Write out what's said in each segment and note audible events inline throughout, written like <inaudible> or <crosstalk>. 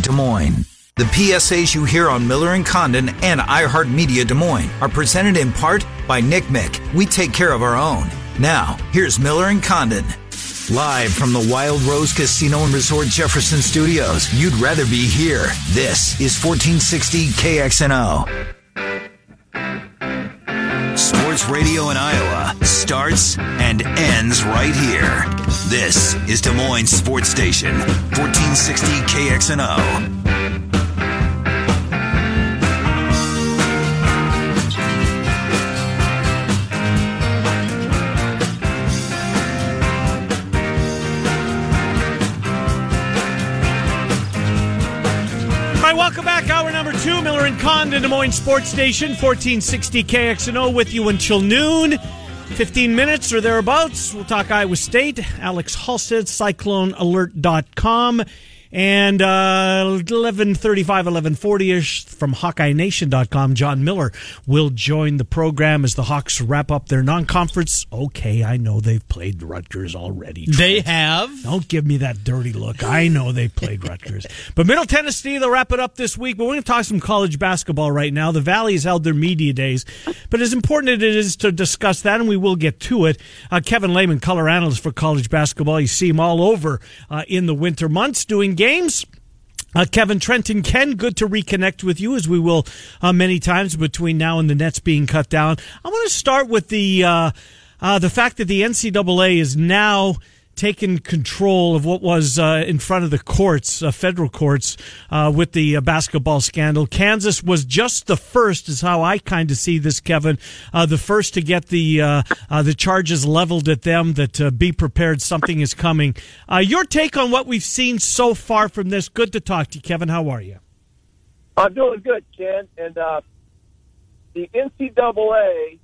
Des Moines. The PSAs you hear on Miller and Condon and iHeartMedia Des Moines are presented in part by Nick Mick. We take care of our own. Now, here's Miller and Condon. Live from the Wild Rose Casino and Resort Jefferson Studios. You'd rather be here. This is 1460 KXNO. Sports radio in Iowa starts and ends right here. This is Des Moines Sports Station, 1460 KXNO. 2, Miller and Condon, Des Moines Sports Station, 1460 KXNO with you until noon. 15 minutes or thereabouts. We'll talk Iowa State. Alex Halstead, CycloneAlert.com. And uh, 1135, 1140-ish from HawkeyeNation.com, John Miller will join the program as the Hawks wrap up their non-conference. Okay, I know they've played Rutgers already. They have. Don't give me that dirty look. I know they played Rutgers. <laughs> But Middle Tennessee, they'll wrap it up this week. But we're going to talk some college basketball right now. The Valley has held their media days. But as important as it is to discuss that, and we will get to it, uh, Kevin Lehman, color analyst for college basketball, you see him all over uh, in the winter months doing games. James, uh, Kevin Trenton Ken, good to reconnect with you as we will uh, many times between now and the nets being cut down. I want to start with the uh, uh, the fact that the NCAA is now taken control of what was uh, in front of the courts, uh, federal courts, uh, with the uh, basketball scandal. Kansas was just the first, is how I kind of see this, Kevin. Uh, the first to get the uh, the charges leveled at them. That be prepared, something is coming. your take on what we've seen so far from this? Good to talk to you, Kevin. How are you? I'm doing good, Ken. And the NCAA,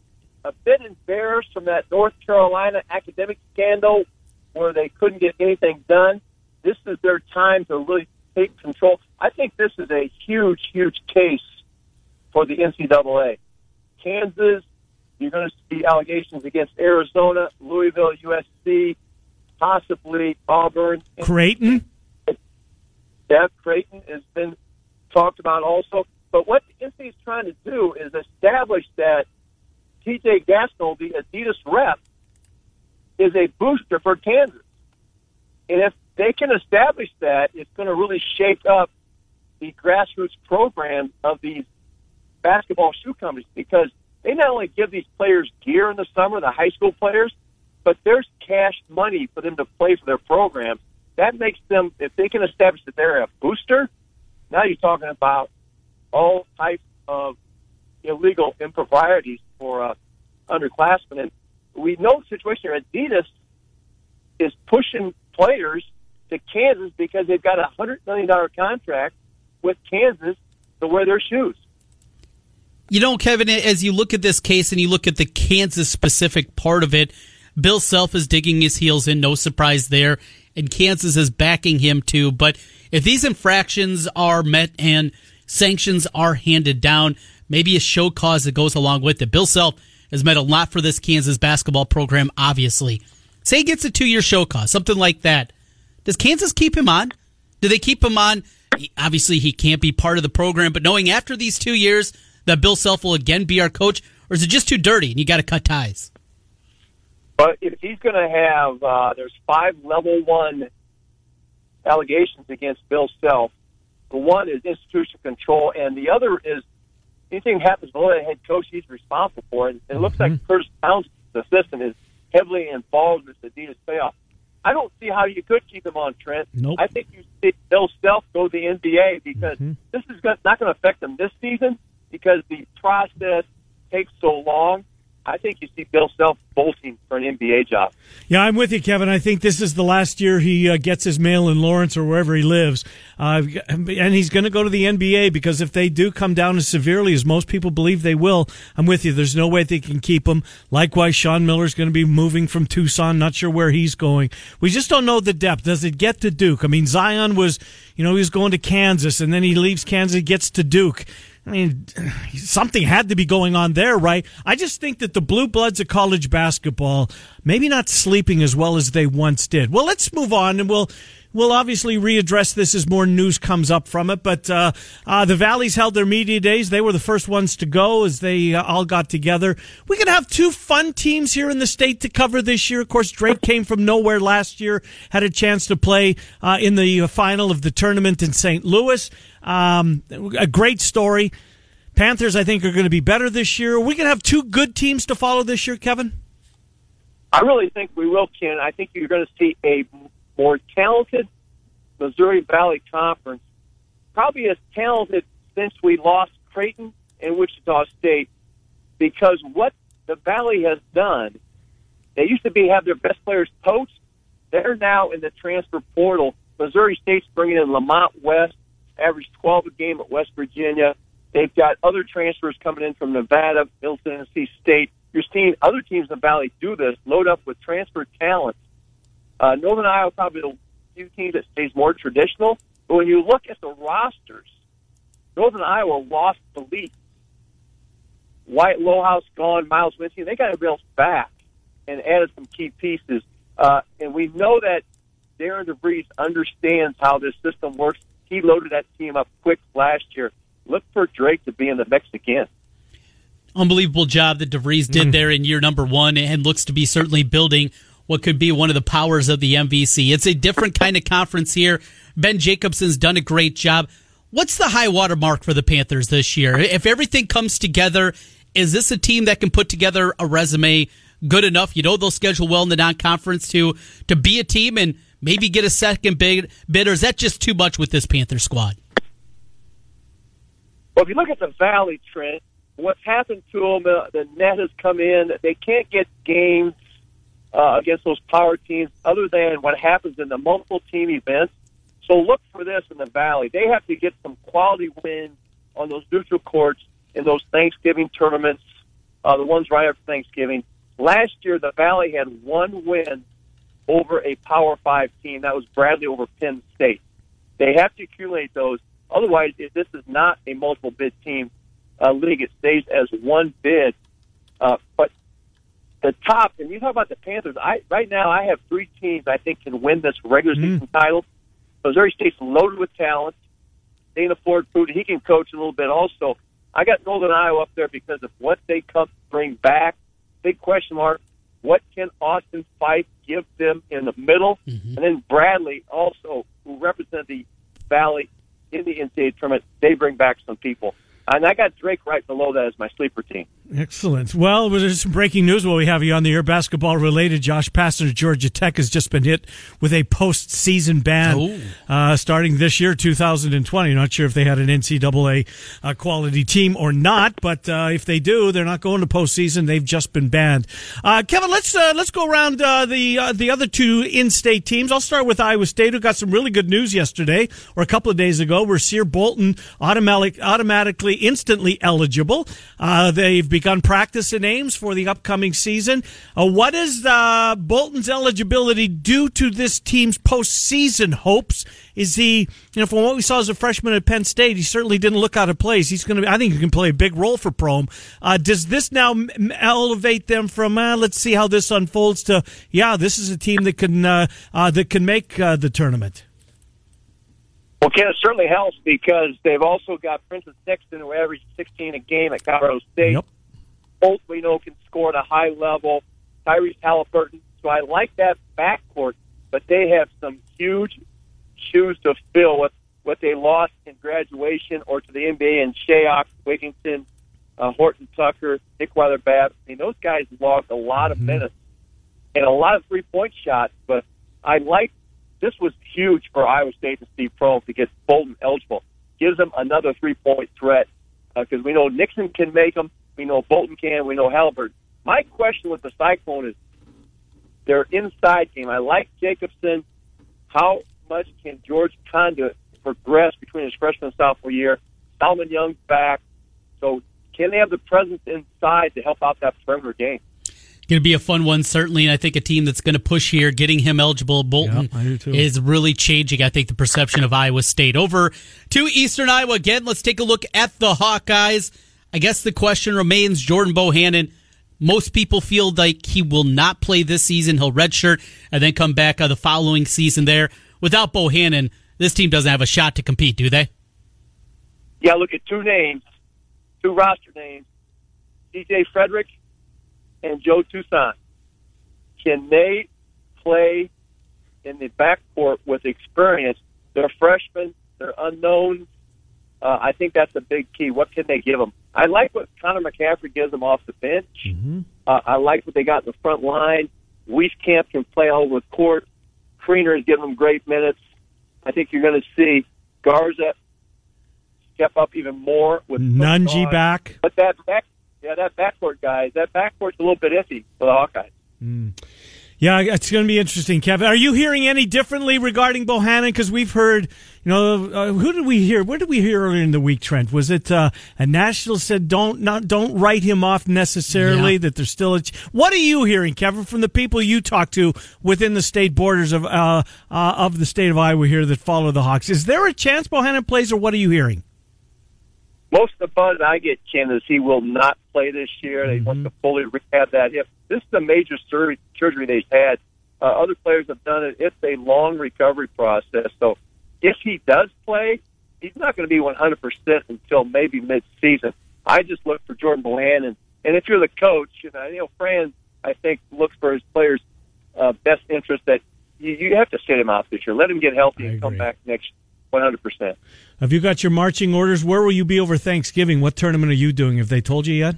a bit embarrassed from that North Carolina academic scandal where they couldn't get anything done. This is their time to really take control. I think this is a huge, huge case for the NCAA. Kansas, you're going to see allegations against Arizona, Louisville, USC, possibly Auburn. Creighton? Yeah, Creighton has been talked about also. But what the NCAA is trying to do is establish that TJ Gassnola, the Adidas rep, is a booster for Kansas. And if they can establish that, it's going to really shake up the grassroots program of these basketball shoe companies because they not only give these players gear in the summer, the high school players, but there's cash money for them to play for their programs. That makes them, if they can establish that they're a booster, now you're talking about all types of illegal improprieties for uh, underclassmen. And we know the situation. Adidas is pushing players to Kansas because they've got a hundred million dollar contract with Kansas to wear their shoes. You know, Kevin, as you look at this case and you look at the Kansas specific part of it, Bill Self is digging his heels in, no surprise there, and Kansas is backing him too. But if these infractions are met and sanctions are handed down, maybe a show cause that goes along with it. Bill Self has meant a lot for this Kansas basketball program, obviously. Say he gets a two year show cause, something like that. Does Kansas keep him on? Do they keep him on? Obviously, he can't be part of the program, but knowing after these two years that Bill Self will again be our coach, or is it just too dirty and you got to cut ties? But if he's going to have, uh, there's five level one allegations against Bill Self. The one is institutional control, and the other is anything happens below the head coach, he's responsible for it. It looks Mm-hmm. like Kurtis Townsend, the assistant, is heavily involved with the Adidas payoff. I don't see how you could keep him on Trent. Nope. I think you see Bill Self go to the NBA because Mm-hmm. this is not going to affect them this season because the process takes so long. I think you see Bill Self bolting for an NBA job. Yeah, I'm with you, Kevin. I think this is the last year he uh, gets his mail in Lawrence or wherever he lives. Uh, and he's going to go to the NBA because if they do come down as severely as most people believe they will, I'm with you. There's no way they can keep him. Likewise, Sean Miller's going to be moving from Tucson. Not sure where he's going. We just don't know the depth. Does it get to Duke? I mean, Zion was, you know, he was going to Kansas and then he leaves Kansas, gets to Duke. I mean, something had to be going on there, right? I just think that the blue bloods of college basketball maybe not sleeping as well as they once did. Well, let's move on and we'll we'll obviously readdress this as more news comes up from it. But uh, uh, the Valleys held their media days. They were the first ones to go as they uh, all got together. We can have two fun teams here in the state to cover this year. Of course, Drake came from nowhere last year, had a chance to play uh, in the final of the tournament in St. Louis. Um, a great story. Panthers, I think, are going to be better this year. We can have two good teams to follow this year, Kevin. I really think we will, Ken. I think you're going to see a more talented Missouri Valley Conference, probably as talented since we lost Creighton and Wichita State, because what the Valley has done, they used to be have their best players poached. They're now in the transfer portal. Missouri State's bringing in Lamont West, averaged 12 a game at West Virginia. They've got other transfers coming in from Nevada, Middle Tennessee State. You're seeing other teams in the Valley do this, load up with transfer talent. Uh, Northern Iowa probably the few teams that stays more traditional. But when you look at the rosters, Northern Iowa lost the lead. Wyatt Lohaus gone, Miles Winston. They got to bounce back and added some key pieces. Uh, and we know that Darian DeVries understands how this system works. He loaded that team up quick last year. Look for Drake to be in the mix again. Unbelievable job that DeVries did mm. there in year number one and looks to be certainly building what could be one of the powers of the MVC. It's a different kind of conference here. Ben Jacobson's done a great job. What's the high water mark for the Panthers this year? If everything comes together, is this a team that can put together a resume good enough? You know they'll schedule well in the non-conference to to be a team and maybe get a second bid, bid or is that just too much with this Panther squad? Well, if you look at the Valley, Trent, what's happened to them, uh, the net has come in. They can't get games uh, against those power teams other than what happens in the multiple team events. So look for this in the Valley. They have to get some quality wins on those neutral courts in those Thanksgiving tournaments, uh, the ones right after Thanksgiving. Last year, the Valley had one win over a Power Five team. That was Bradley over Penn State. They have to accumulate those. Otherwise, if this is not a multiple bid team uh, league, it stays as one bid. Uh, but the top, and you talk about the Panthers. I right now I have three teams I think can win this regular mm. season title. Missouri State's loaded with talent. Dana Ford proved he can coach a little bit. Also, I got Northern Iowa up there because of what they come bring back. Big question mark. What can Austin Phyfe give them in the middle? Mm-hmm. And then Bradley, also, who represent the Valley in the NCAA tournament, they bring back some people. And I got Drake right below that as my sleeper team. Excellent. Well, there's some breaking news while we have you on the air. Basketball related. Josh Pastner of Georgia Tech has just been hit with a postseason ban oh. uh, starting this year, 2020. Not sure if they had an NCAA uh, quality team or not, but uh, if they do, they're not going to postseason. They've just been banned. Uh, Kevin, let's uh, let's go around uh, the the other two in-state teams. I'll start with Iowa State, who got some really good news yesterday or a couple of days ago, where Sear Bolton automatic, automatically, instantly eligible. they've begun practice in Ames for the upcoming season. Uh, what is uh, Bolton's eligibility due to this team's postseason hopes? Is he, you know, from what we saw as a freshman at Penn State, he certainly didn't look out of place. He's going to, I think, he can play a big role for Prohm. Uh, does this now elevate them from, uh, let's see how this unfolds to, yeah, this is a team that can uh, uh, that can make the tournament? Well, Ken, it certainly helps because they've also got Prentiss Nixon, who averaged 16 a game at Colorado State. Yep both we know can score at a high level. Tyrese Haliburton. So I like that backcourt, but they have some huge shoes to fill with what they lost in graduation or to the NBA and Shayok, Wigginton, uh, Horton Tucker, Nick Weiler-Babb. I mean, those guys logged a lot of mm-hmm. minutes and a lot of three point shots, but I like this was huge for Iowa State and Steve Prohm to get Bolton eligible. Gives them another three point threat because uh, we know Nixon can make them. We know Bolton can. We know Haliburton. My question with the Cyclone is their inside game. I like Jacobson. How much can George Conditt progress between his freshman and sophomore year? Solomon Young's back. So can they have the presence inside to help out that perimeter game? Going to be a fun one, certainly, and I think a team that's going to push here, getting him eligible. Bolton is really changing. I think the perception of Iowa State over to Eastern Iowa again. Let's take a look at the Hawkeyes. I guess the question remains Jordan Bohannon. Most people feel like he will not play this season. He'll redshirt and then come back uh, the following season there. without Bohannon, this team doesn't have a shot to compete, do they? Yeah, look at two names, two roster names, CJ Fredrick and Joe Toussaint. Can they play in the backcourt with experience? They're freshmen, they're unknown. Uh, I think that's a big key. What can they give them? I like what Connor McCaffrey gives them off the bench. Mm-hmm. Uh, I like what they got in the front line. Wieskamp can play all over the court. Kriener is giving them great minutes. I think you're going to see Garza step up even more with Nunge back. But that back, yeah, that backcourt guys, that backcourt's a little bit iffy for the Hawkeyes. Mm. Yeah, it's going to be interesting, Kevin. Are you hearing any differently regarding Bohannon? Because we've heard, you know, uh, who did we hear? Where did we hear earlier in the week, Trent? Was it uh, a national said don't not don't write him off necessarily? Yeah. That there's still a. Ch- what are you hearing, Kevin, from the people you talk to within the state borders of uh, uh, of the state of Iowa here that follow the Hawks? Is there a chance Bohannon plays, or what are you hearing? Most of the buzz I get, Ken, is he will not play this year. They mm-hmm. want to fully rehab that hip. This is a major surgery, surgery they've had. Uh, other players have done it. It's a long recovery process. So if he does play, he's not going to be 100% until maybe mid-season. I just look for Jordan Bohannon. And and if you're the coach, you know, you know Fran, I think, looks for his players' uh, best interest that you, you have to sit him out this year. Let him get healthy and come back next 100%. Have you got your marching orders? Where will you be over Thanksgiving? What tournament are you doing? Have they told you yet?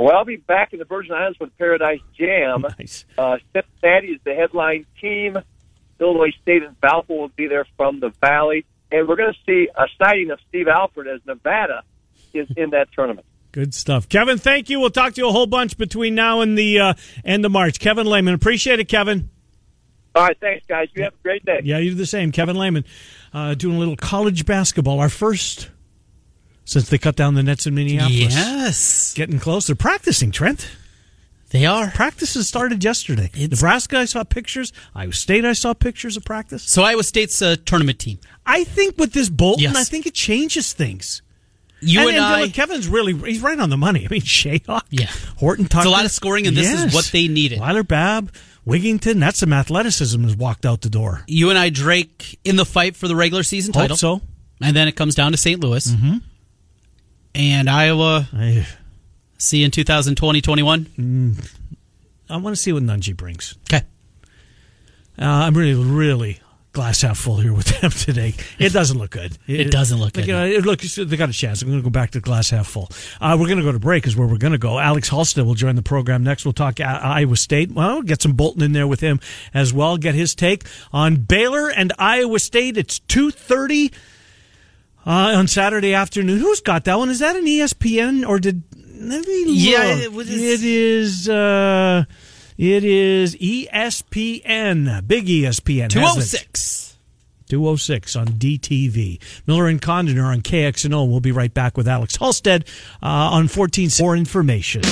Well, I'll be back in the Virgin Islands with Paradise Jam. <laughs> Nice. Uh, Cincinnati is the headline team. Illinois State and Valpo will be there from the Valley. And we're going to see a sighting of Steve Alford as Nevada is in that tournament. Good stuff. Kevin, thank you. We'll talk to you a whole bunch between now and the uh, end of March. Kevin Lehman, appreciate it, Kevin. All right, thanks, guys. You have a great day. Yeah, you do the same. Kevin Lehman uh, doing a little college basketball. Our first since they cut down the nets in Minneapolis. Yes. Getting close. They're practicing, Trent. They are. Practices started yesterday. It's, Nebraska, I saw pictures. Iowa State, I saw pictures of practice. So Iowa State's a tournament team. I think with this Bolton, yes. I think it changes things. You and, and, and I, Kevin's really he's right on the money. <laughs> I mean, Shayok, yeah, Horton Tucker. It's a lot of scoring, and this yes. is what they needed. Weiler Babb, Wigginton, that's some athleticism has walked out the door. You and I, Drake in the fight for the regular season Hope title. so. And then it comes down to St. Louis. Mm-hmm and Iowa. I, see in 2020 21? Mm, I want to see what Nunge brings. Okay. Uh, I'm really, really glass half full here with <laughs> them today. It doesn't look good. It, it doesn't look like, good. Uh, it looks they got a chance. I'm going to go back to glass half full. Uh, we're going to go to break is where we're going to go. Alex Halstead will join the program next. We'll talk Iowa State. Well, we'll get some Bolton in there with him as well. Get his take on Baylor and Iowa State. It's two thirty uh, on Saturday afternoon. Who's got that one? Is that an ESPN or did? Yeah, it, it is. Uh, it is ESPN, big ESPN. Two oh six. 206 on DTV. Miller and Condon are on KXNO. We'll be right back with Alex Halstead uh, on 14 more information.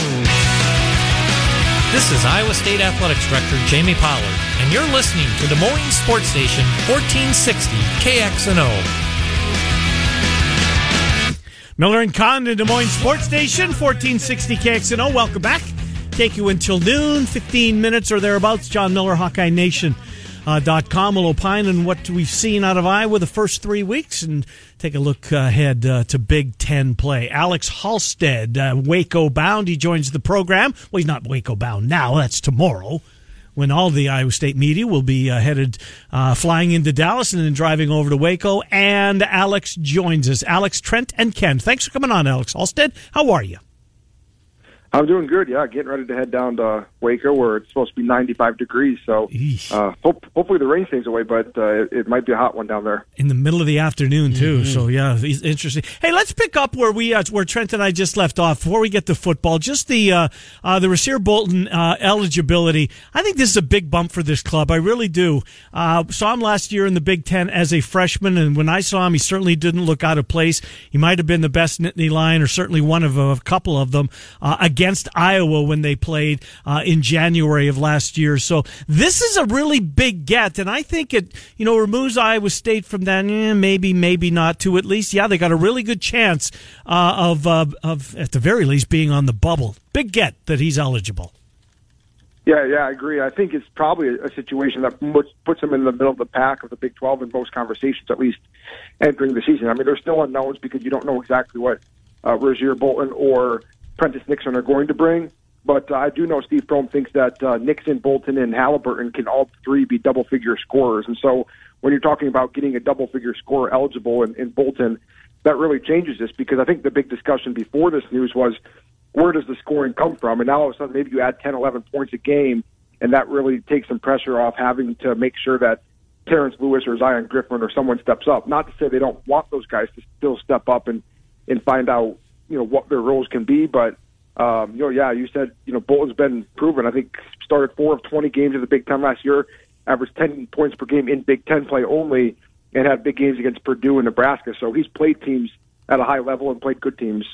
This is Iowa State Athletics Director Jamie Pollard, and you're listening to Des Moines Sports Station 1460 KXNO. Miller and Condon, Des Moines Sports Station, 1460 KXNO. Welcome back. Take you until noon, 15 minutes or thereabouts. John Miller, Hawkeye Nation. Uh, dot com will opine on what we've seen out of Iowa the first three weeks and take a look ahead uh, to Big Ten play. Alex Halstead, uh, Waco bound, he joins the program. Well, he's not Waco bound now, that's tomorrow when all the Iowa State media will be uh, headed uh, flying into Dallas and then driving over to Waco. And Alex joins us. Alex, Trent, and Ken. Thanks for coming on, Alex Halstead. How are you? I'm doing good. Yeah, getting ready to head down to Waco where it's supposed to be 95 degrees. So uh, hope, hopefully the rain stays away, but uh, it, it, might be a hot one down there in the middle of the afternoon too. Mm-hmm. So yeah, interesting. Hey, let's pick up where we uh, where Trent and I just left off before we get to football. Just the uh, uh, the Rasir Bolton uh, eligibility. I think this is a big bump for this club. I really do. saw him last year in the Big Ten as a freshman, and when I saw him, he certainly didn't look out of place. He might have been the best Nittany Lion, or certainly one of a couple of them against Iowa when they played uh, in January of last year. So this is a really big get, and I think it you know removes Iowa State from that. Eh, maybe, maybe not. To at least, yeah, they got a really good chance uh, of uh, of at the very least being on the bubble. Big get that he's eligible. Yeah, yeah, I agree. I think it's probably a, situation that puts, them in the middle of the pack of the Big 12 in most conversations, at least entering the season. I mean, there's still unknowns because you don't know exactly what uh, Rasir Bolton or Prentiss Nixon are going to bring. But uh, I do know Steve Prohm thinks that uh, Nixon, Bolton, and Haliburton can all three be double figure scorers. And so when you're talking about getting a double figure scorer eligible in, in Bolton, that really changes this because I think the big discussion before this news was where does the scoring come from? And now all of a sudden maybe you add 10, 11 points a game, and that really takes some pressure off having to make sure that Terrence Lewis or Zion Griffin or someone steps up. Not to say they don't want those guys to still step up and and find out you know what their roles can be, but um, you know, yeah, you said you know Bolton's been proven. I think started four of 20 games in the Big Ten last year, averaged 10 points per game in Big Ten play only, and had big games against Purdue and Nebraska. So he's played teams at a high level and played good teams.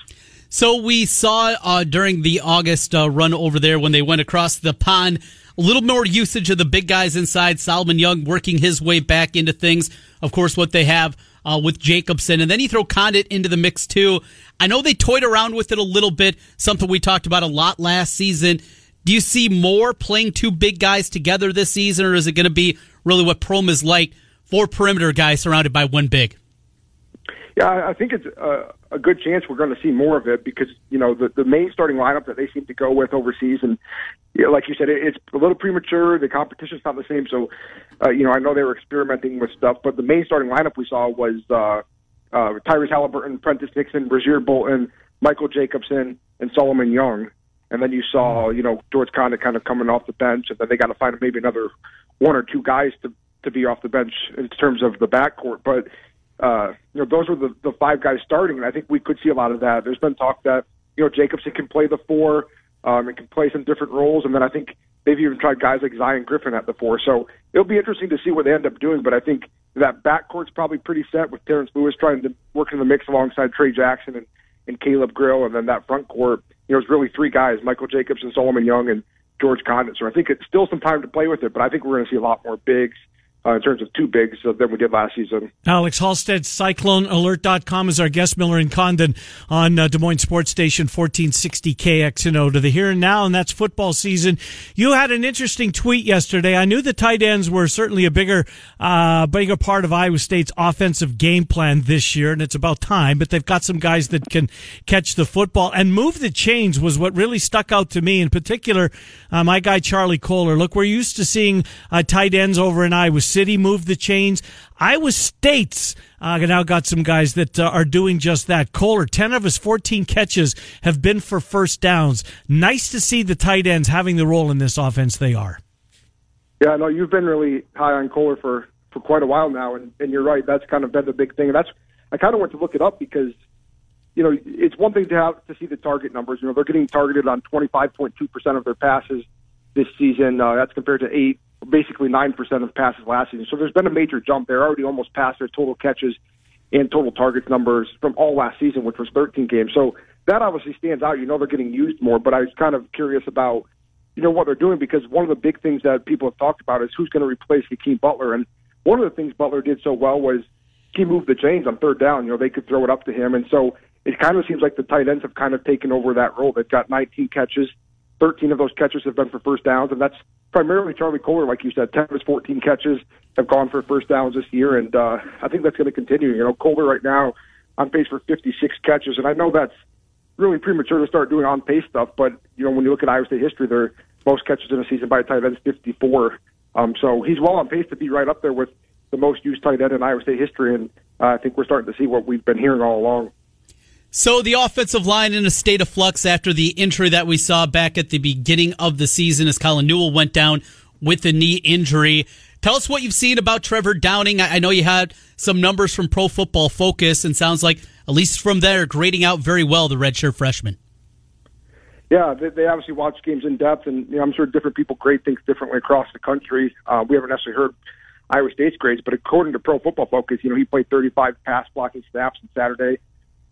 So we saw uh, during the August uh, run over there when they went across the pond a little more usage of the big guys inside. Solomon Young working his way back into things. Of course, what they have uh, with Jacobson, and then you throw Conditt into the mix too. I know they toyed around with it a little bit, something we talked about a lot last season. Do you see more playing two big guys together this season, or is it going to be really what Prohm is like? Four perimeter guys surrounded by one big. Yeah, I think it's a, a good chance we're going to see more of it because you know the the main starting lineup that they seem to go with overseas, and you know, like you said, it, it's a little premature. The competition's not the same, so uh, you know I know they were experimenting with stuff, but the main starting lineup we saw was uh, uh, Tyrese Haliburton, Prentiss Nixon, Rasir Bolton, Michael Jacobson, and Solomon Young, and then you saw you know George Conditt kind of coming off the bench, and then they got to find maybe another one or two guys to to be off the bench in terms of the backcourt, but uh, you know, those were the, the five guys starting, and I think we could see a lot of that. There's been talk that you know Jacobson can play the four um, and can play some different roles, and then I think they've even tried guys like Zion Griffin at the four. So it'll be interesting to see what they end up doing. But I think that backcourt's probably pretty set with Terrence Lewis trying to work in the mix alongside Tre Jackson and, and Caleb Grill, and then that front court, you know, it's really three guys: Michael Jacobson, Solomon Young, and George Conditt. So I think it's still some time to play with it, but I think we're going to see a lot more bigs uh, in terms of two bigs than we did last season. Alex Halstead, CycloneAlert.com is our guest, Miller and Condon on uh, Des Moines Sports Station 1460 KXNO to the here and now, and that's football season. You had an interesting tweet yesterday. I knew the tight ends were certainly a bigger, uh, bigger part of Iowa State's offensive game plan this year, and it's about time, but they've got some guys that can catch the football and move the chains was what really stuck out to me. In particular, uh, my guy Charlie Kolar. Look, we're used to seeing uh, tight ends over in Iowa City moved the chains. Iowa State's uh, now got some guys that uh, are doing just that. Kolar, 10 of his 14 catches have been for first downs. Nice to see the tight ends having the role in this offense they are. Yeah, no, you've been really high on Kolar for, for quite a while now, and, and you're right. That's kind of been the big thing. And that's I kind of went to look it up because you know, it's one thing to have to see the target numbers. You know, they're getting targeted on 25.2% of their passes this season. Uh, that's compared to eight basically 9% of passes last season. So there's been a major jump. They're already almost past their total catches and total targets numbers from all last season, which was 13 games. So that obviously stands out. You know they're getting used more, but I was kind of curious about, you know, what they're doing because one of the big things that people have talked about is who's going to replace Hakeem Butler. And one of the things Butler did so well was he moved the chains on third down. You know, they could throw it up to him. And so it kind of seems like the tight ends have kind of taken over that role. They've got 19 catches. 13 of those catches have been for first downs, and that's primarily Charlie Kolar, like you said. 10 of his 14 catches have gone for first downs this year, and uh, I think that's going to continue. You know, Kolar right now on pace for 56 catches, and I know that's really premature to start doing on pace stuff, but you know, when you look at Iowa State history, their most catches in a season by a tight end is 54. Um, so he's well on pace to be right up there with the most used tight end in Iowa State history, and uh, I think we're starting to see what we've been hearing all along. So the offensive line in a state of flux after the injury that we saw back at the beginning of the season as Colin Newell went down with the knee injury. Tell us what you've seen about Trevor Downing. I know you had some numbers from Pro Football Focus, and sounds like at least from there, grading out very well the redshirt freshman. Yeah, they, they obviously watch games in depth, and you know, I'm sure different people grade things differently across the country. Uh, we haven't necessarily heard Iowa State's grades, but according to Pro Football Focus, you know, he played 35 pass blocking snaps on Saturday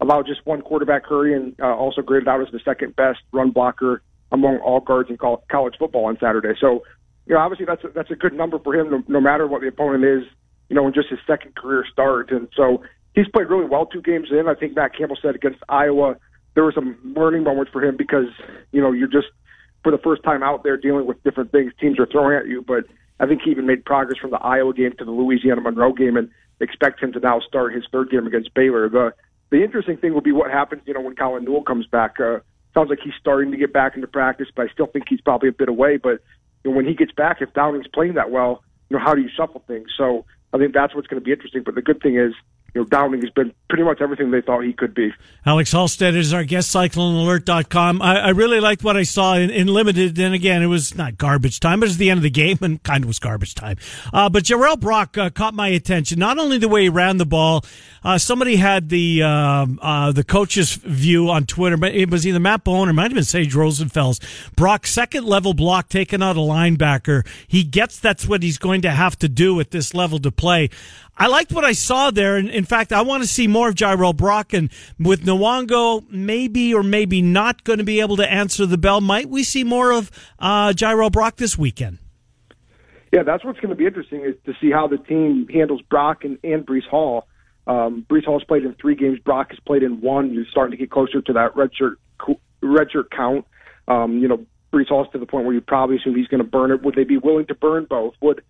allowed just one quarterback hurry and uh, also graded out as the second best run blocker among all guards in college football on Saturday. So, you know, obviously that's a, that's a good number for him, no, no matter what the opponent is. You know, in just his second career start, and so he's played really well two games in. I think Matt Campbell said against Iowa there were some learning moments for him because you know you're just for the first time out there dealing with different things teams are throwing at you. But I think he even made progress from the Iowa game to the Louisiana Monroe game, and expect him to now start his third game against Baylor. The the interesting thing will be what happens, you know, when Colin Newell comes back. Uh, sounds like he's starting to get back into practice, but I still think he's probably a bit away. But you know, when he gets back, if Downing's playing that well, you know, how do you shuffle things? So I think that's what's going to be interesting. But the good thing is, you know, Downing has been pretty much everything they thought he could be. Alex Halstead is our guest, CycloneAlert.com. I, I really liked what I saw in, in limited. And again, it was not garbage time, but it was the end of the game and kind of was garbage time. Uh, but Jirehl Brock uh, caught my attention. Not only the way he ran the ball, uh, somebody had the um, uh, the coach's view on Twitter, but it was either Matt Bowen or might have been Sage Rosenfels. Brock, second level block taken out a linebacker. He gets that's what he's going to have to do at this level to play. I liked what I saw there. And in fact, I want to see more of Jirehl Brock. And with Nwangwu, maybe or maybe not going to be able to answer the bell, might we see more of uh, Jirehl Brock this weekend? Yeah, that's what's going to be interesting is to see how the team handles Brock and, and Breece Hall. Um, Breece Hall's played in three games. Brock has played in one. He's starting to get closer to that redshirt redshirt count. Um, you know, Breece Hall's to the point where you probably assume he's going to burn it. Would they be willing to burn both? Would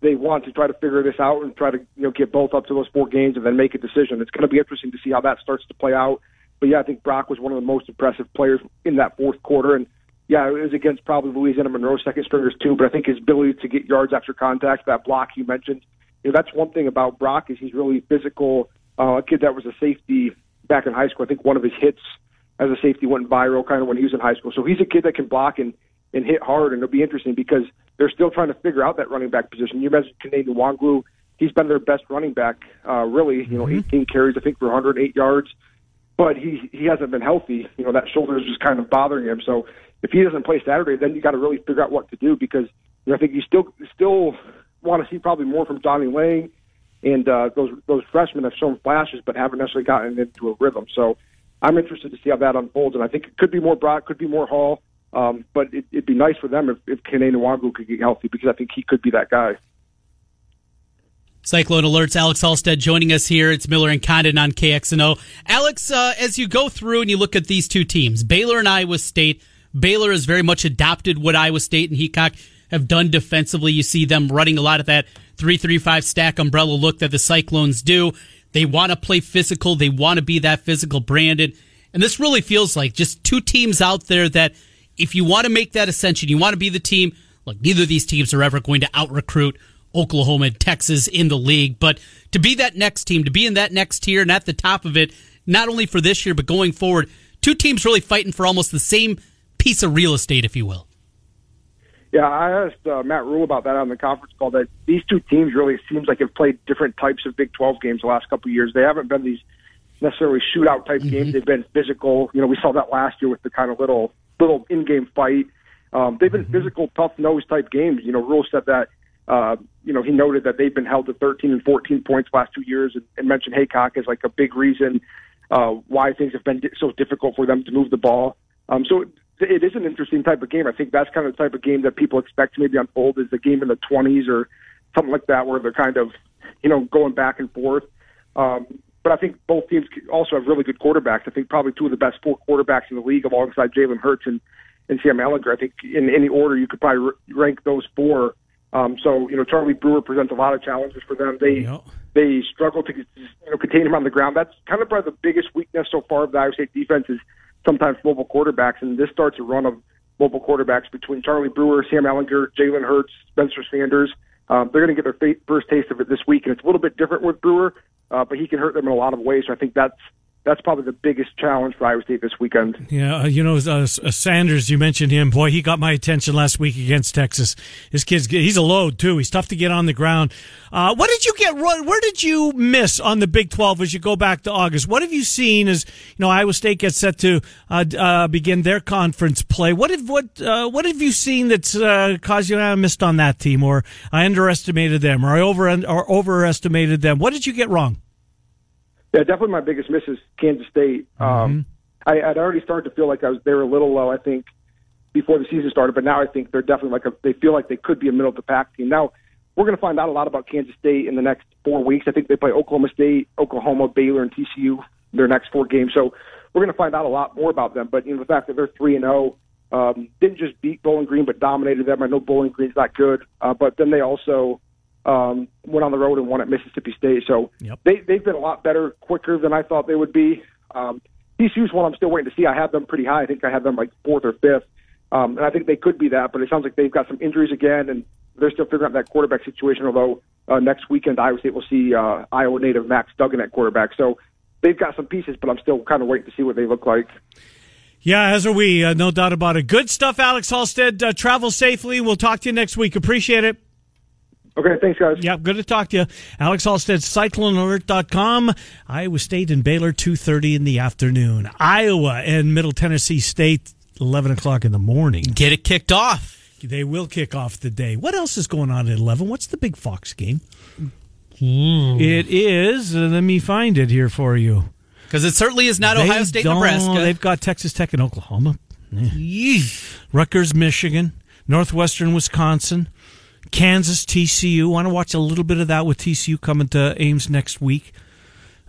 they want to try to figure this out and try to you know get both up to those four games and then make a decision. It's going to be interesting to see how that starts to play out. But yeah, I think Brock was one of the most impressive players in that fourth quarter, and yeah, it was against probably Louisiana Monroe second stringers too. But I think his ability to get yards after contact, that block you mentioned, you know, that's one thing about Brock is he's really physical. Uh, a kid that was a safety back in high school. I think one of his hits as a safety went viral kind of when he was in high school. So he's a kid that can block and and hit hard, and it'll be interesting because they're still trying to figure out that running back position. You mentioned Kene Nwangwu. He's been their best running back, uh, really. You know, mm-hmm. 18 carries, I think, for 108 yards. But he he hasn't been healthy. You know, that shoulder is just kind of bothering him. So if he doesn't play Saturday, then you got to really figure out what to do because you know, I think you still still want to see probably more from Johnnie Lang, and uh, those those freshmen have shown flashes but haven't necessarily gotten into a rhythm. So I'm interested to see how that unfolds, and I think it could be more Brock, could be more Hall. Um, but it, would be nice for them if, if Kene Nwangwu could get healthy because I think he could be that guy. Cyclone Alerts, Alex Halstead joining us here. It's Miller and Condon on KXNO. Alex, uh, as you go through and you look at these two teams, Baylor and Iowa State, Baylor has very much adopted what Iowa State and Heacock have done defensively. You see them running a lot of that 335 stack umbrella look that the Cyclones do. They want to play physical. They want to be that physical branded. And this really feels like just two teams out there that – if you want to make that ascension, you want to be the team. Look, neither of these teams are ever going to out recruit Oklahoma and Texas in the league, but to be that next team, to be in that next tier and at the top of it, not only for this year but going forward, two teams really fighting for almost the same piece of real estate, if you will. Yeah, I asked uh, Matt Rhule about that on the conference call. That these two teams really seems like have played different types of Big 12 games the last couple of years. They haven't been these necessarily shootout type mm-hmm. games. They've been physical. You know, we saw that last year with the kind of little little in-game fight. Um, they've been mm-hmm. physical, tough-nosed type games. You know, Rhule said that. Uh, you know, he noted that they've been held to 13 and 14 points last two years, and, and mentioned Heacock as like a big reason uh, why things have been so difficult for them to move the ball. Um, so it, it is an interesting type of game. I think that's kind of the type of game that people expect to maybe unfold is the game in the 20s or something like that, where they're kind of, you know, going back and forth. Um, but I think both teams also have really good quarterbacks. I think probably two of the best four quarterbacks in the league alongside Jalen Hurts and, and Sam Ehlinger. I think in any order you could probably rank those four. Um, so, you know, Charlie Brewer presents a lot of challenges for them. They yep. they struggle to you know, contain him on the ground. That's kind of probably the biggest weakness so far of the Iowa State defense is sometimes mobile quarterbacks, and this starts a run of mobile quarterbacks between Charlie Brewer, Sam Ehlinger, Jalen Hurts, Spencer Sanders. Um, they're going to get their first taste of it this week, and it's a little bit different with Brewer uh, but he can hurt them in a lot of ways. So I think that's that's probably the biggest challenge for Iowa State this weekend. Yeah, uh, you know, uh, uh, Sanders, you mentioned him. Boy, he got my attention last week against Texas. His kid's he's a load too. He's tough to get on the ground. Uh, what did you get? Wrong? Where did you miss on the Big Twelve as you go back to August? What have you seen as you know Iowa State gets set to uh, uh, begin their conference play? What have what what have you seen that's caused you? I missed on that team, or I underestimated them, or I over or overestimated them. What did you get wrong? Yeah, definitely my biggest miss is Kansas State. Um, mm-hmm. Um, I, I'd already started to feel like I was they were a little low. I think before the season started, but now I think they're definitely like a, they feel like they could be a middle of the pack team. Now we're going to find out a lot about Kansas State in the next four weeks. I think they play Oklahoma State, Oklahoma, Baylor, and TCU their next four games. So we're going to find out a lot more about them. But you know the fact that they're three and zero, oh, um, didn't just beat Bowling Green, but dominated them. I know Bowling Green's not good, uh, but then they also um, went on the road and won at Mississippi State. So Yep. they they've been a lot better, quicker than I thought they would be. Um, TCU's one I'm still waiting to see. I have them pretty high. I think I have them like fourth or fifth, um, and I think they could be that. But it sounds like they've got some injuries again, and they're still figuring out that quarterback situation. Although uh, next weekend Iowa State will see uh, Iowa native Max Duggan at quarterback, so they've got some pieces. But I'm still kind of waiting to see what they look like. Yeah, as are we. Uh, no doubt about it. Good stuff, Alex Halstead. Uh, travel safely. We'll talk to you next week. Appreciate it. Okay, thanks, guys. Yep, good to talk to you. Alex Halstead, CycloneAlert.com. Iowa State and Baylor, 2.30 in the afternoon. Iowa and Middle Tennessee State, 11 o'clock in the morning. Get it kicked off. They will kick off the day. What else is going on at 11? What's the big Fox game? Hmm. It is, uh, let me find it here for you. Because it certainly is not They Ohio State, Nebraska. They've got Texas Tech and Oklahoma. Yeesh. Rutgers, Michigan, Northwestern, Wisconsin, Kansas, TCU. Want to watch a little bit of that with TCU coming to Ames next week.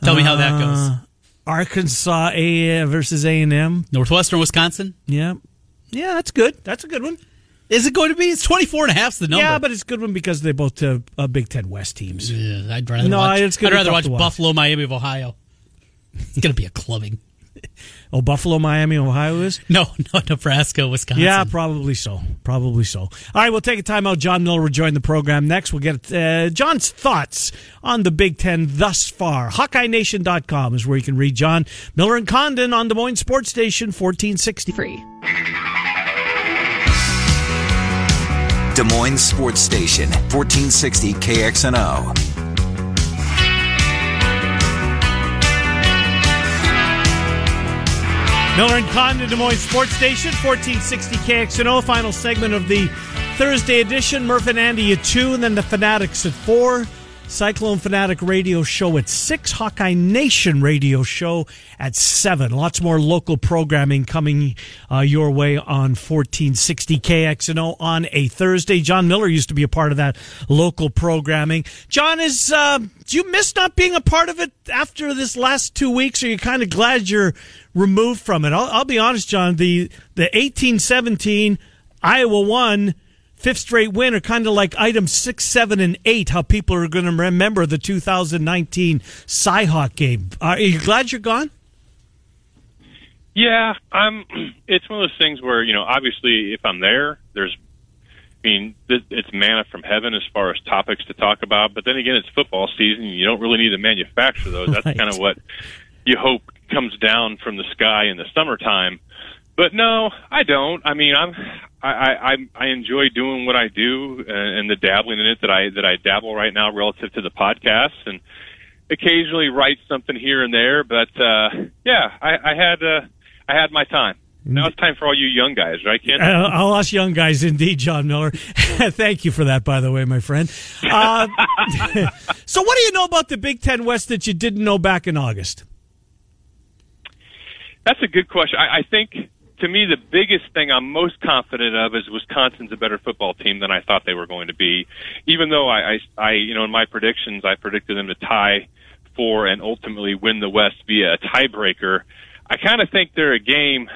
Tell me how that goes. Uh, Arkansas A versus A and M. Northwestern, Wisconsin. Yeah, yeah, that's good. That's a good one. Is it going to be? It's 24 and a half's the number. Yeah, but it's a good one because they both uh, uh, Big Ten West teams. Yeah, I'd rather No, watch, it's I'd rather watch watch. Buffalo, Miami of Ohio. It's going to be a clubbing. <laughs> Oh, Buffalo, Miami, Ohio is. No, no, Nebraska, Wisconsin. Yeah, probably so. Probably so. All right, we'll take a timeout. John Miller will join the program next. We'll get uh, John's thoughts on the Big Ten thus far. HawkeyeNation.com is where you can read John Miller and Condon on Des Moines Sports Station 1460. Free. Des Moines Sports Station, 1460 KXNO. Miller and Condon, Des Moines Sports Station 1460 KXNO. Final segment of the Thursday edition. Murph and Andy at 2, and then the Fanatics at 4. Cyclone Fanatic Radio Show at 6. Hawkeye Nation Radio Show at 7. Lots more local programming coming uh, your way on 1460 KXNO on a Thursday. John Miller used to be a part of that local programming. John, is uh, do you miss not being a part of it after this last two weeks? Are you kind of glad you're removed from it? I'll, I'll be honest, John. The the 1817 Iowa won fifth straight win are kind of like items six, seven, and eight. How people are going to remember the 2019 Cyhawk game. Are you glad you're gone? Yeah, I'm. <clears throat> It's one of those things where you know, obviously, if I'm there, there's. I mean, it's manna from heaven as far as topics to talk about. But then again, it's football season. You don't really need to manufacture those. That's Right. kind of what you hope comes down from the sky in the summertime. But no, I don't. I mean, I'm. I I I- enjoy doing what I do and the dabbling in it that I that I dabble right now relative to the podcast and occasionally write something here and there. But uh, yeah, I, I had uh, I had my time. Now it's time for all you young guys, right, Ken? Uh, <laughs> all us young guys, indeed, John Miller. <laughs> Thank you for that, by the way, my friend. Uh, <laughs> so, what do you know about the Big Ten West that you didn't know back in August? That's a good question. I, I think to me the biggest thing I'm most confident of is Wisconsin's a better football team than I thought they were going to be. Even though I, I, I you know, in my predictions I predicted them to tie for and ultimately win the West via a tiebreaker. I kind of think they're a game,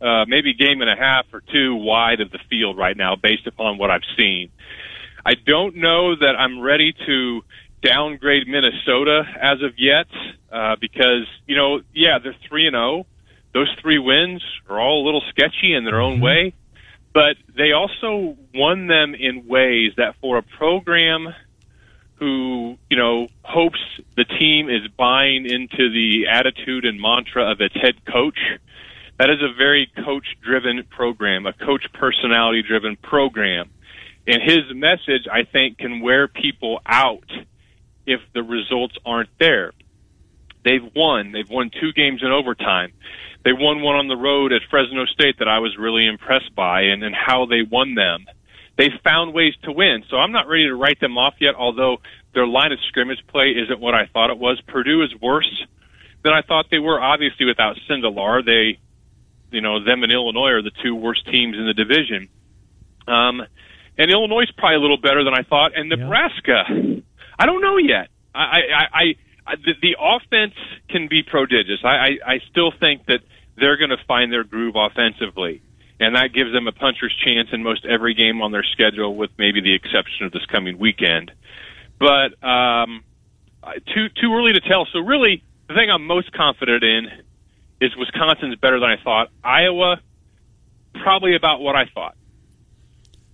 uh, maybe game and a half or two wide of the field right now, based upon what I've seen. I don't know that I'm ready to downgrade Minnesota as of yet, uh, because you know, yeah, they're three and zero. Those three wins are all a little sketchy in their own mm-hmm. way, but they also won them in ways that for a program who, you know, hopes the team is buying into the attitude and mantra of its head coach, that is a very coach driven program, a coach personality driven program. And his message, I think, can wear people out if the results aren't there. They've won. They've won two games in overtime. They won one on the road at Fresno State that I was really impressed by and, and how they won them. They've found ways to win. So I'm not ready to write them off yet, although their line of scrimmage play isn't what I thought it was. Purdue is worse than I thought they were. Obviously, without Sindelar, they, you know, them and Illinois are the two worst teams in the division. Um, and Illinois is probably a little better than I thought. And Nebraska, I don't know yet. I, I, I, I the, the offense can be prodigious. I, I, I still think that they're going to find their groove offensively. and that gives them a puncher's chance in most every game on their schedule, with maybe the exception of this coming weekend. But um, too too early to tell. So really, the thing I'm most confident in is Wisconsin's better than I thought. Iowa, probably about what I thought.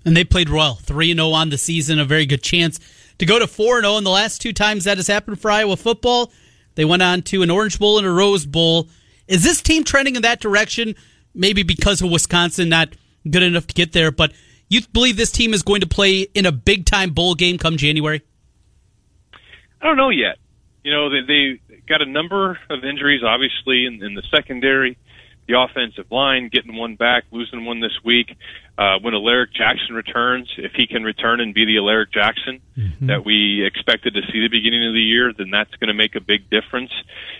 And they played well, three and zero on the season, a very good chance to go to four and zero. In the last two times that has happened for Iowa football, they went on to an Orange Bowl and a Rose Bowl. Is this team trending in that direction? maybe because of Wisconsin not good enough to get there, but you believe this team is going to play in a big time bowl game come January? I don't know yet. You know, they, they got a number of injuries, obviously, in, in the secondary, the offensive line, getting one back, losing one this week. Uh, when Alaric Jackson returns, if he can return and be the Alaric Jackson mm-hmm. that we expected to see the beginning of the year, then that's going to make a big difference.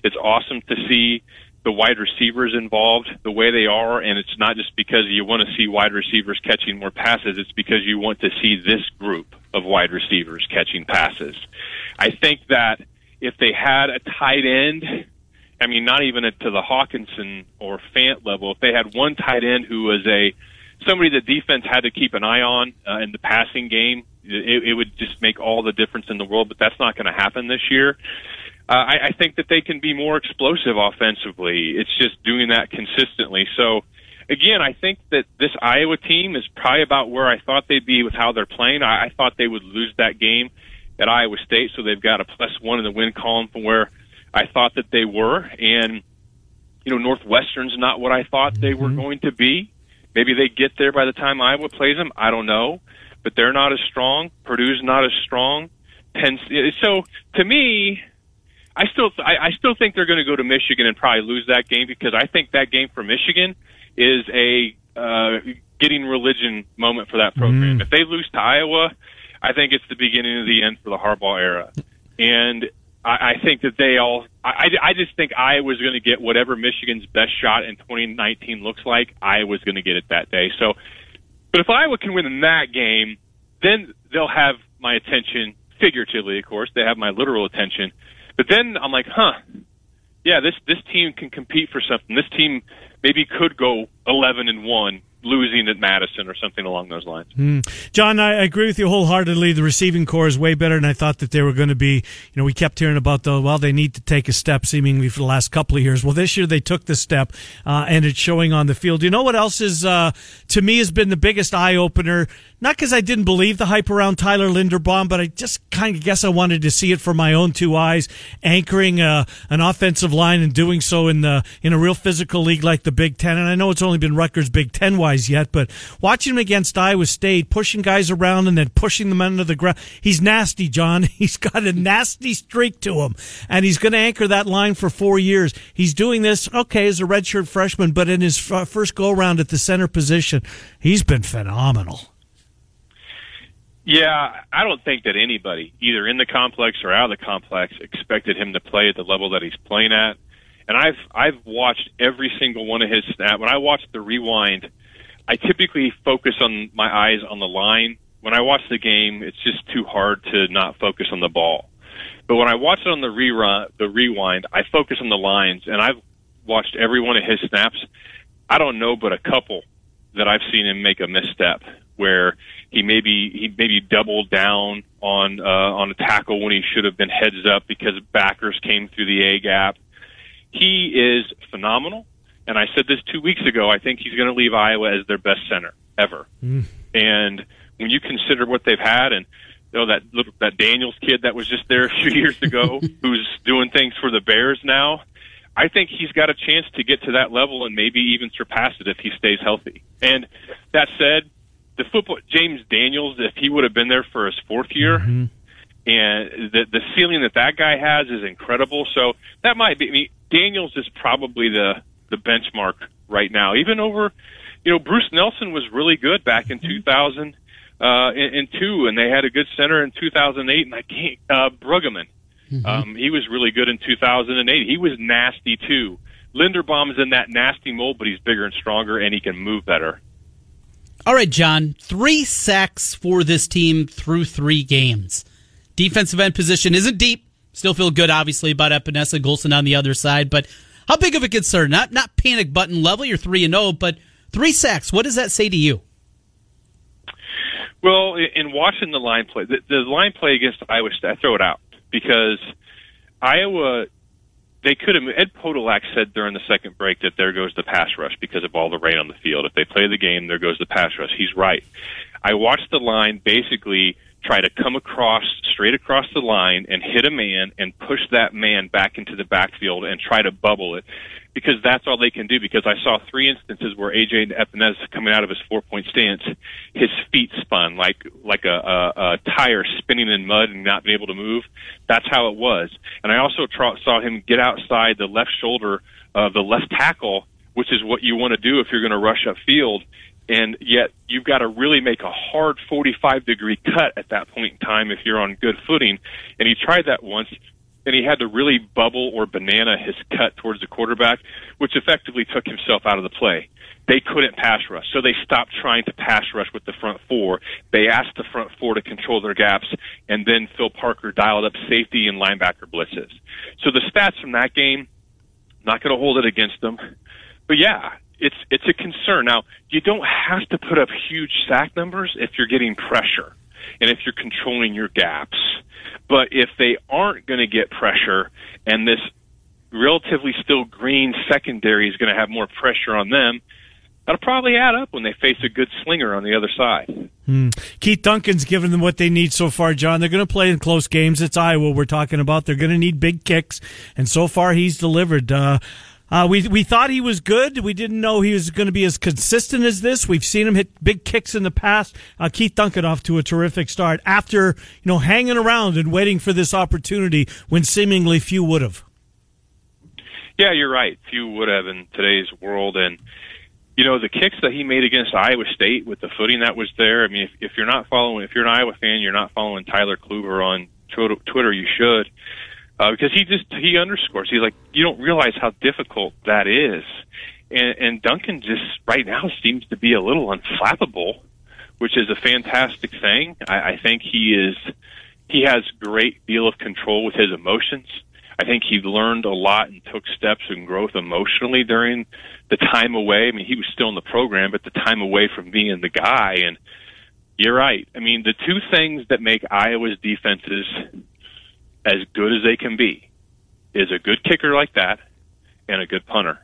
It's awesome to see the wide receivers involved the way they are, and it's not just because you want to see wide receivers catching more passes, it's because you want to see this group of wide receivers catching passes. I think that if they had a tight end, I mean, not even to the Hockenson or Fant level, if they had one tight end who was a somebody the defense had to keep an eye on uh, in the passing game, it, it would just make all the difference in the world. But that's not going to happen this year uh, I, I think that they can be more explosive offensively. It's just doing that consistently. So, again, I think that this Iowa team is probably about where I thought they'd be with how they're playing. I, I thought they would lose that game at Iowa State, so they've got a plus one in the win column from where I thought that they were. And, you know, Northwestern's not what I thought they were mm-hmm. going to be. Maybe they get there by the time Iowa plays them. I don't know. But they're not as strong. Purdue's not as strong. Penn, so to me, I still I, I still think they're going to go to Michigan and probably lose that game because I think that game for Michigan is a uh, getting religion moment for that program. Mm. If they lose to Iowa, I think it's the beginning of the end for the Harbaugh era. And I, I think that they all. I, I just think Iowa's going to get whatever Michigan's best shot in 2019 looks like. Iowa's going to get it that day. So, but if Iowa can win in that game, then they'll have my attention figuratively. Of course, they have my literal attention but then I'm like, huh, yeah, this this team can compete for something. This team maybe could go 11 and one losing at Madison or something along those lines. Mm. John, I agree with you wholeheartedly. The receiving core is way better than I thought that they were going to be. You know, we kept hearing about the well, they need to take a step seemingly for the last couple of years. Well, this year they took the step, uh, and it's showing on the field. You know what else is uh, to me has been the biggest eye opener? Not because I didn't believe the hype around Tyler Linderbaum, but I just kind of guess I wanted to see it for my own two eyes, anchoring uh, an offensive line and doing so in the in a real physical league like the Big Ten. And I know it's only been Rutgers Big Ten wise guys yet, but watching him against Iowa State, pushing guys around and then pushing them under the ground, he's nasty, John. <laughs> He's got a nasty streak to him, and he's going to anchor that line for four years. He's doing this, okay, as a redshirt freshman, but in his first go around at the center position, he's been phenomenal. Yeah, I don't think that anybody, either in the complex or out of the complex, expected him to play at the level that he's playing at. And I've I've watched every single one of his snaps. When I watched the rewind I typically focus on my eyes on the line. When I watch the game, it's just too hard to not focus on the ball. But when I watch it on the rerun, the rewind, I focus on the lines, and I've watched every one of his snaps. I don't know, but a couple that I've seen him make a misstep where he maybe he maybe doubled down on uh, on a tackle when he should have been heads up because backers came through the A gap. He is phenomenal. And I said this two weeks ago. I think he's going to leave Iowa as their best center ever. Mm. And when you consider what they've had, and you know that little, that Daniels kid that was just there a few years ago, <laughs> who's doing things for the Bears now, I think he's got a chance to get to that level and maybe even surpass it if he stays healthy. And that said, the football James Daniels, if he would have been there for his fourth year. Mm-hmm. And the the ceiling that that guy has is incredible. So that might be. I mean, Daniels is probably the the benchmark right now. Even over, you know, Bruce Nelson was really good back in 2000 uh, in two, and they had a good center in 2008. And I can't uh, Bruggeman. Mm-hmm. Um, he was really good in 2008. He was nasty too. Linderbaum is in that nasty mold, but he's bigger and stronger, and he can move better. All right, John. Three sacks for this team through three games. Defensive end position isn't deep. Still feel good, obviously, about Epenesa Golston on the other side, but how big of a concern? Not not panic button level. You're three and zero, oh, but Three sacks. What does that say to you? Well, in watching the line play, the, the line play against Iowa State, I throw it out because Iowa, they could have. Ed Podolak said during the second break that there goes the pass rush because of all the rain on the field. If they play the game, there goes the pass rush. He's right. I watched the line basically try to come across straight across the line and hit a man and push that man back into the backfield and try to bubble it because that's all they can do. Because I saw three instances where AJ Epenesa coming out of his four point stance, his feet spun like like a, a, a tire spinning in mud and not being able to move. That's how it was. And I also tra- saw him get outside the left shoulder of the left tackle, which is what you want to do if you're going to rush upfield and yet you've got to really make a hard 45 degree cut at that point in time if you're on good footing. And he tried that once, and he had to really bubble or banana his cut towards the quarterback, which effectively took himself out of the play. They couldn't pass rush, so they stopped trying to pass rush with the front four. They asked the front four to control their gaps, and then Phil Parker dialed up safety and linebacker blitzes. So the stats from that game, not going to hold it against them. But yeah, it's it's a concern. Now, you don't have to put up huge sack numbers if you're getting pressure and if you're controlling your gaps. But if they aren't going to get pressure and this relatively still green secondary is going to have more pressure on them, that'll probably add up when they face a good slinger on the other side. Hmm. Keith Duncan's given them what they need so far, John. They're going to play in close games. It's Iowa we're talking about. They're going to need big kicks, and so far he's delivered. Uh, uh, we we thought he was good. We didn't know he was going to be as consistent as this. We've seen him hit big kicks in the past. Uh, Keith Duncan off to a terrific start after you know hanging around and waiting for this opportunity when seemingly few would have. Yeah, you're right. Few would have in today's world, and you know the kicks that he made against Iowa State with the footing that was there. I mean, if, if you're not following, if you're an Iowa fan, you're not following Tyler Kluber on Twitter. You should uh, because he just he underscores. He's like, you don't realize how difficult that is, and, and Duncan just right now seems to be a little unflappable, which is a fantastic thing. I, I think he is he has great deal of control with his emotions. I think he learned a lot and took steps in growth emotionally during the time away. I mean, he was still in the program, but the time away from being the guy. And you're right. I mean, the two things that make Iowa's defenses as good as they can be is a good kicker like that and a good punter.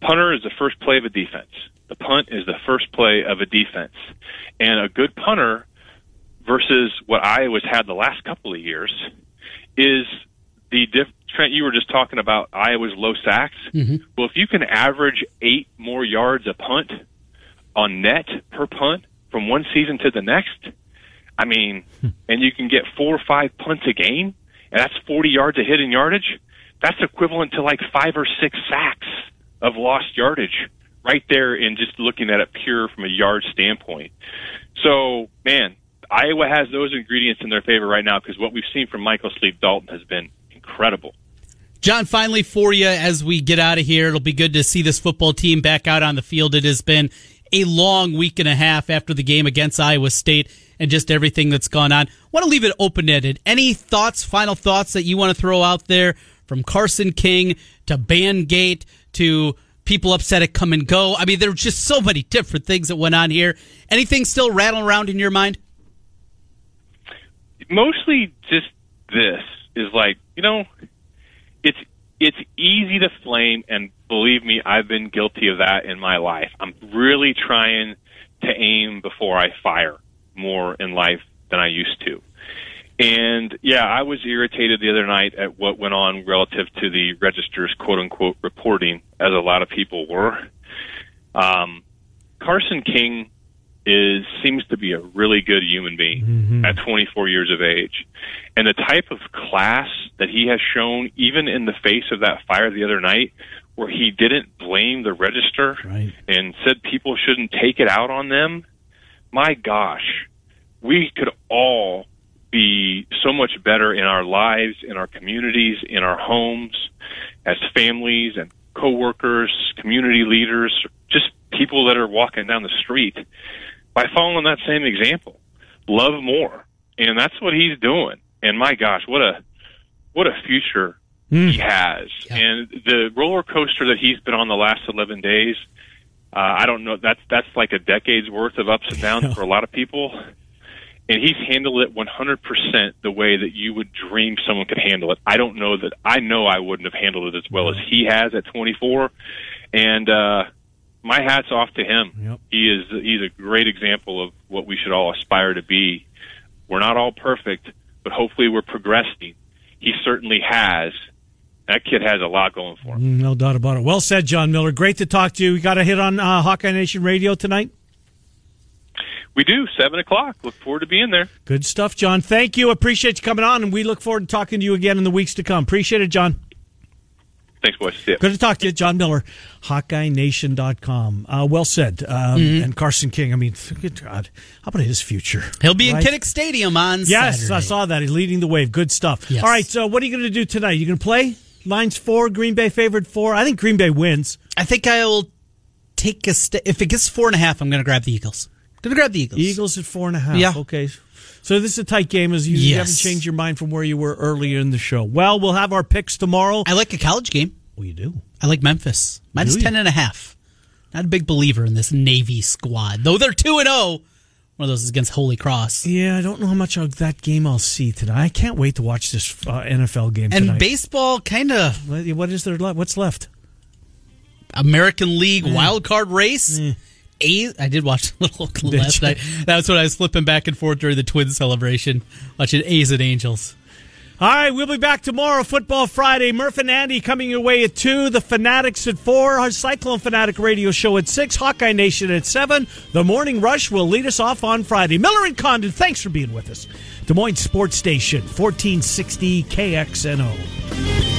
Punter is the first play of a defense. The punt is the first play of a defense. And a good punter versus what Iowa's had the last couple of years is the diff- Trent, you were just talking about Iowa's low sacks. Mm-hmm. Well, if you can average eight more yards a punt on net per punt from one season to the next, I mean, hmm. and you can get four or five punts a game, and that's 40 yards of hidden yardage, that's equivalent to like five or six sacks of lost yardage right there in just looking at it pure from a yard standpoint. So, man, Iowa has those ingredients in their favor right now because what we've seen from Michael Sleep Dalton has been incredible. John, finally for you as we get out of here, it'll be good to see this football team back out on the field. It has been a long week and a half after the game against Iowa State and just everything that's gone on. Want to leave it open ended. Any thoughts, final thoughts that you want to throw out there from Carson King to Bangate to people upset at come and go? I mean, there just so many different things that went on here. Anything still rattling around in your mind? Mostly just this is like, you know, it's it's easy to flame and believe me, I've been guilty of that in my life. I'm really trying to aim before I fire more in life than I used to. And yeah, I was irritated the other night at what went on relative to the register's quote unquote reporting, as a lot of people were. Um, Carson King is seems to be a really good human being mm-hmm. at 24 years of age, and the type of class that he has shown, even in the face of that fire the other night, where he didn't blame the register right. and said people shouldn't take it out on them my gosh, we could all be so much better in our lives, in our communities, in our homes, as families and coworkers, community leaders, just people that are walking down the street by following that same example. Love more. And that's what he's doing. And my gosh, what a what a future mm. he has. Yeah. And the roller coaster that he's been on the last 11 days, Uh, I don't know. That's that's like a decade's worth of ups and downs for a lot of people, and he's handled it 100% the way that you would dream someone could handle it. I don't know that I know I wouldn't have handled it as well as he has at 24, and uh, my hat's off to him. Yep. He is he's a great example of what we should all aspire to be. We're not all perfect, but hopefully we're progressing. He certainly has. That kid has a lot going for him. No doubt about it. Well said, John Miller. Great to talk to you. We got a hit on uh, Hawkeye Nation Radio tonight. We do seven o'clock. Look forward to being there. Good stuff, John. Thank you. Appreciate you coming on, and we look forward to talking to you again in the weeks to come. Appreciate it, John. Thanks, boys. See ya. Good to talk to you, John Miller, HawkeyeNation.com. Uh, well said. Um, And Carson King, I mean, good God. How about his future? He'll be in Kinnick Stadium on Saturday. Yes, Saturday. I saw that. He's leading the wave. Good stuff. Yes. All right, so what are you going to do tonight? You going to play? Lines four, Green Bay favored four. I think Green Bay wins. I think I will take a step. If it gets four and a half, I'm going to grab the Eagles. Going to grab the Eagles. Eagles at four and a half. Yeah. Okay. So this is a tight game as you, you haven't changed your mind from where you were earlier in the show. Well, we'll have our picks tomorrow. I like a college game. Oh, you do? I like Memphis. Minus ten and a half. Not a big believer in this Navy squad. Though they're 2 and 0. One of those is against Holy Cross. Yeah, I don't know how much of that game I'll see tonight. I can't wait to watch this uh, NFL game And tonight. baseball kind of What- is there left? What's left? American League wild card race. A, I did watch a little <laughs> last night. That's when I was flipping back and forth during the Twins celebration, watching A's and Angels. All right, we'll be back tomorrow, Football Friday. Murph and Andy coming your way at 2, the Fanatics at 4, our Cyclone Fanatic radio show at 6, Hawkeye Nation at 7. The Morning Rush will lead us off on Friday. Miller and Condon, thanks for being with us. Des Moines Sports Station, 1460 KXNO.